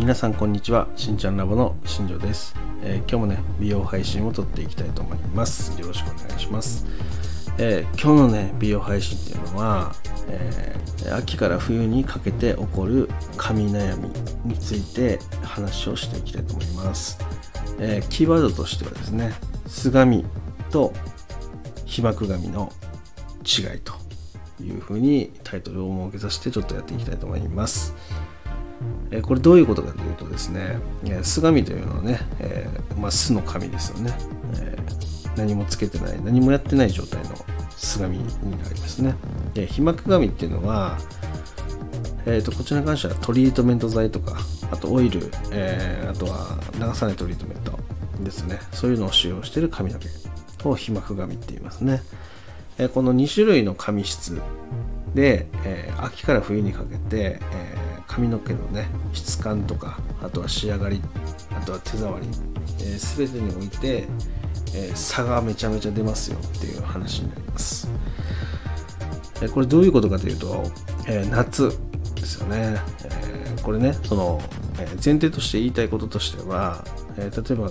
皆さんこんにちは。しんちゃんラボの新庄です、えー、今日もね美容配信を撮っていきたいと思います。よろしくお願いします、えー、今日のね美容配信っていうのは、えー、秋から冬にかけて起こる髪悩みについて話をしていきたいと思います、えキーワードとしてはですねすがみと被膜髪の違いというふうにタイトルを設けさせてちょっとやっていきたいと思います。えこれどういうことかというとですね、え巣紙というのはね、え、まあ、巣の紙ですよね、え、何もつけてない、何もやってない状態の巣紙になりますね。で、被膜紙っていうのは、えーと、こちらに関してはトリートメント剤とか、あとオイル、えー、あとは流さないトリートメントですね、そういうのを使用している髪の毛を被膜紙って言いますね。えこの2種類の髪質で、えー、秋から冬にかけて、え、髪の毛のね質感とかあとは仕上がりあとは手触り、えー、全てにおいて、え差がめちゃめちゃ出ますよっていう話になります、えこれどういうことかというと、え夏ですよね、えこれねその、え前提として言いたいこととしては、え例えば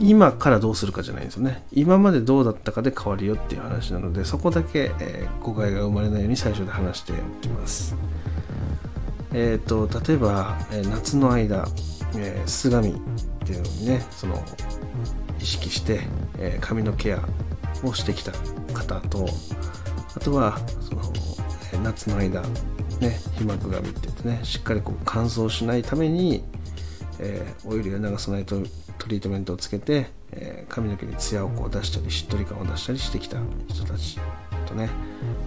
今からどうするかじゃないんですよね。今までどうだったかで変わるよっていう話なのでそこだけ、えー、誤解が生まれないように最初で話しておきます。え、ー、と例えば、え、夏の間、えー、すがみっていうのにねその意識して、えー、髪のケアをしてきた方とあとはその、え、夏の間ね皮膜髪って言ってねしっかりこう乾燥しないために、えー、オイルや流さないとトリートメントをつけて、え、髪の毛にツヤをこう出したりしっとり感を出したりしてきた人たち。とね、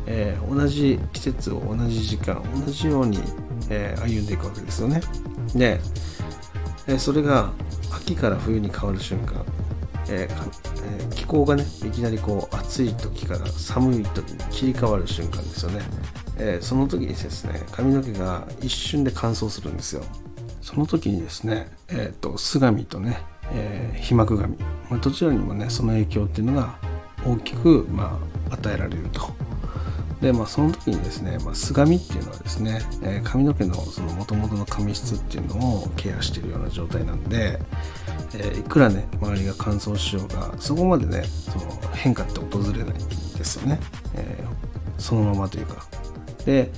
えー、同じ季節を同じ時間同じように、えー、歩んでいくわけですよね。で、えそれが秋から冬に変わる瞬間、ええ気候がねいきなりこう暑い時から寒い時に切り替わる瞬間ですよね、えその時にですね髪の毛が一瞬で乾燥するんですよ。その時にですね、えーと、すがみとねえー、皮膜紙、まあ、どちらにもねその影響っていうのが大きく、まあ、与えられると。でまあ、その時にですね、まあ、すがみっていうのはですね、えー、髪の毛のその元々の髪質っていうのをケアしているような状態なんで、えー、いくらね周りが乾燥しようがそこまでねその変化って訪れないですよね、えー、そのままというか。で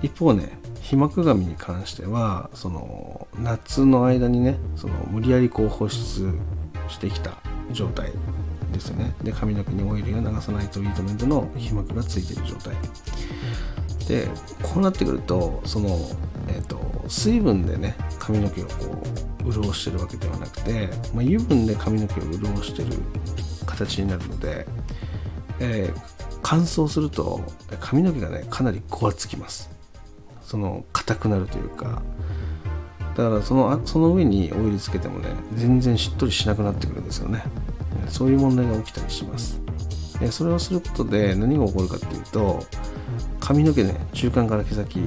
一方ね皮膜紙に関してはその夏の間にねその無理やりこう保湿してきた状態。ですよね。で髪の毛にオイルや流さないトリートメントの皮膜がついている状態。でこうなってくるとその、えーと、水分でね髪の毛をこう潤してるわけではなくて、まあ、油分で髪の毛を潤してる形になるので、えー、乾燥すると髪の毛がねかなりごわつきます。その硬くなるというか。だからそのその上にオイルつけてもね全然しっとりしなくなってくるんですよね。そういう問題が起きたりします。それをすることで何が起こるかっていうと髪の毛ね中間から毛先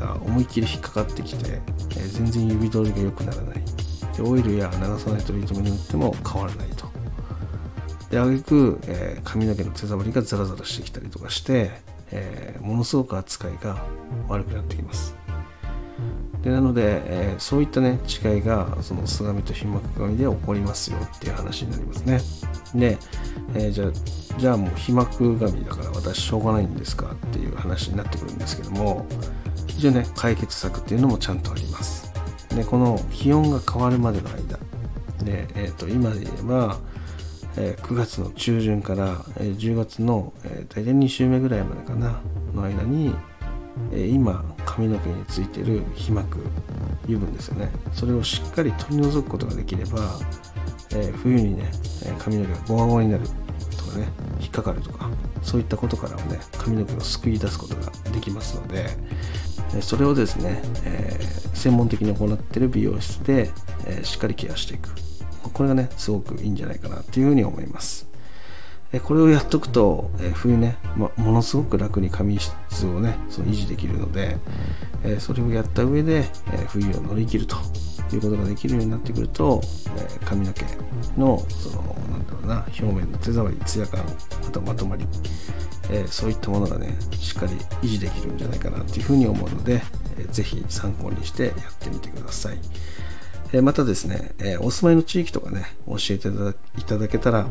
が思いっきり引っかかってきてえ全然指通りが良くならない。でオイルや流さないトリートメントによっても変わらないと。であげく、え、髪の毛の手触りがザラザラしてきたりとかしてえー、ものすごく扱いが悪くなってきます。でなので、えー、そういったね違いがそのすがみと皮膜紙で起こりますよっていう話になりますね。で、えー、じゃあじゃあもう皮膜紙だから私しょうがないんですかっていう話になってくるんですけども一応ね解決策っていうのもちゃんとあります。でこの気温が変わるまでの間で、えー、と今で言えばえ9月の中旬から、え10月の、え大体2週目ぐらいまでかなの間に、え今髪の毛についてる皮膜油分ですよね。それをしっかり取り除くことができれば、え冬にね髪の毛がボワボワになるとかね引っかかるとかそういったことからはね髪の毛を救い出すことができますのでそれをですね、えー、専門的に行ってる美容室で、えー、しっかりケアしていく。これがねすごくいいんじゃないかなっていうふうに思います。これをやっとくとえ冬ね、ま、ものすごく楽に髪質をねその維持できるのでえそれをやった上でえ冬を乗り切るということができるようになってくるとえ髪の毛のそのなんだろうな表面の手触りツヤ感あとまとまりえそういったものがねしっかり維持できるんじゃないかなっていうふうに思うのでえー、ぜひ参考にしてやってみてください。えまたですね、えお住まいの地域とかね、教えていただけたら、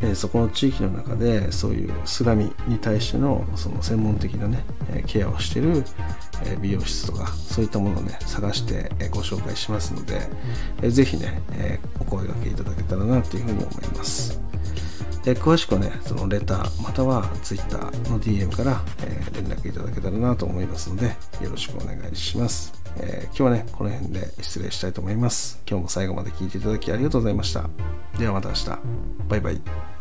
えそこの地域の中でそういうすがみに対してのその専門的なね、えケアをしてる、え美容室とかそういったものをね探して、えご紹介しますので、えー、ぜひね、えお声掛けいただけたらなというふうに思います。え詳しくはね、そのレターまたは Twitter の DM から、え連絡いただけたらなと思いますので、よろしくお願いします。えー、今日はね、この辺で失礼したいと思います。今日も最後まで聞いていただきありがとうございました。ではまた明日。バイバイ。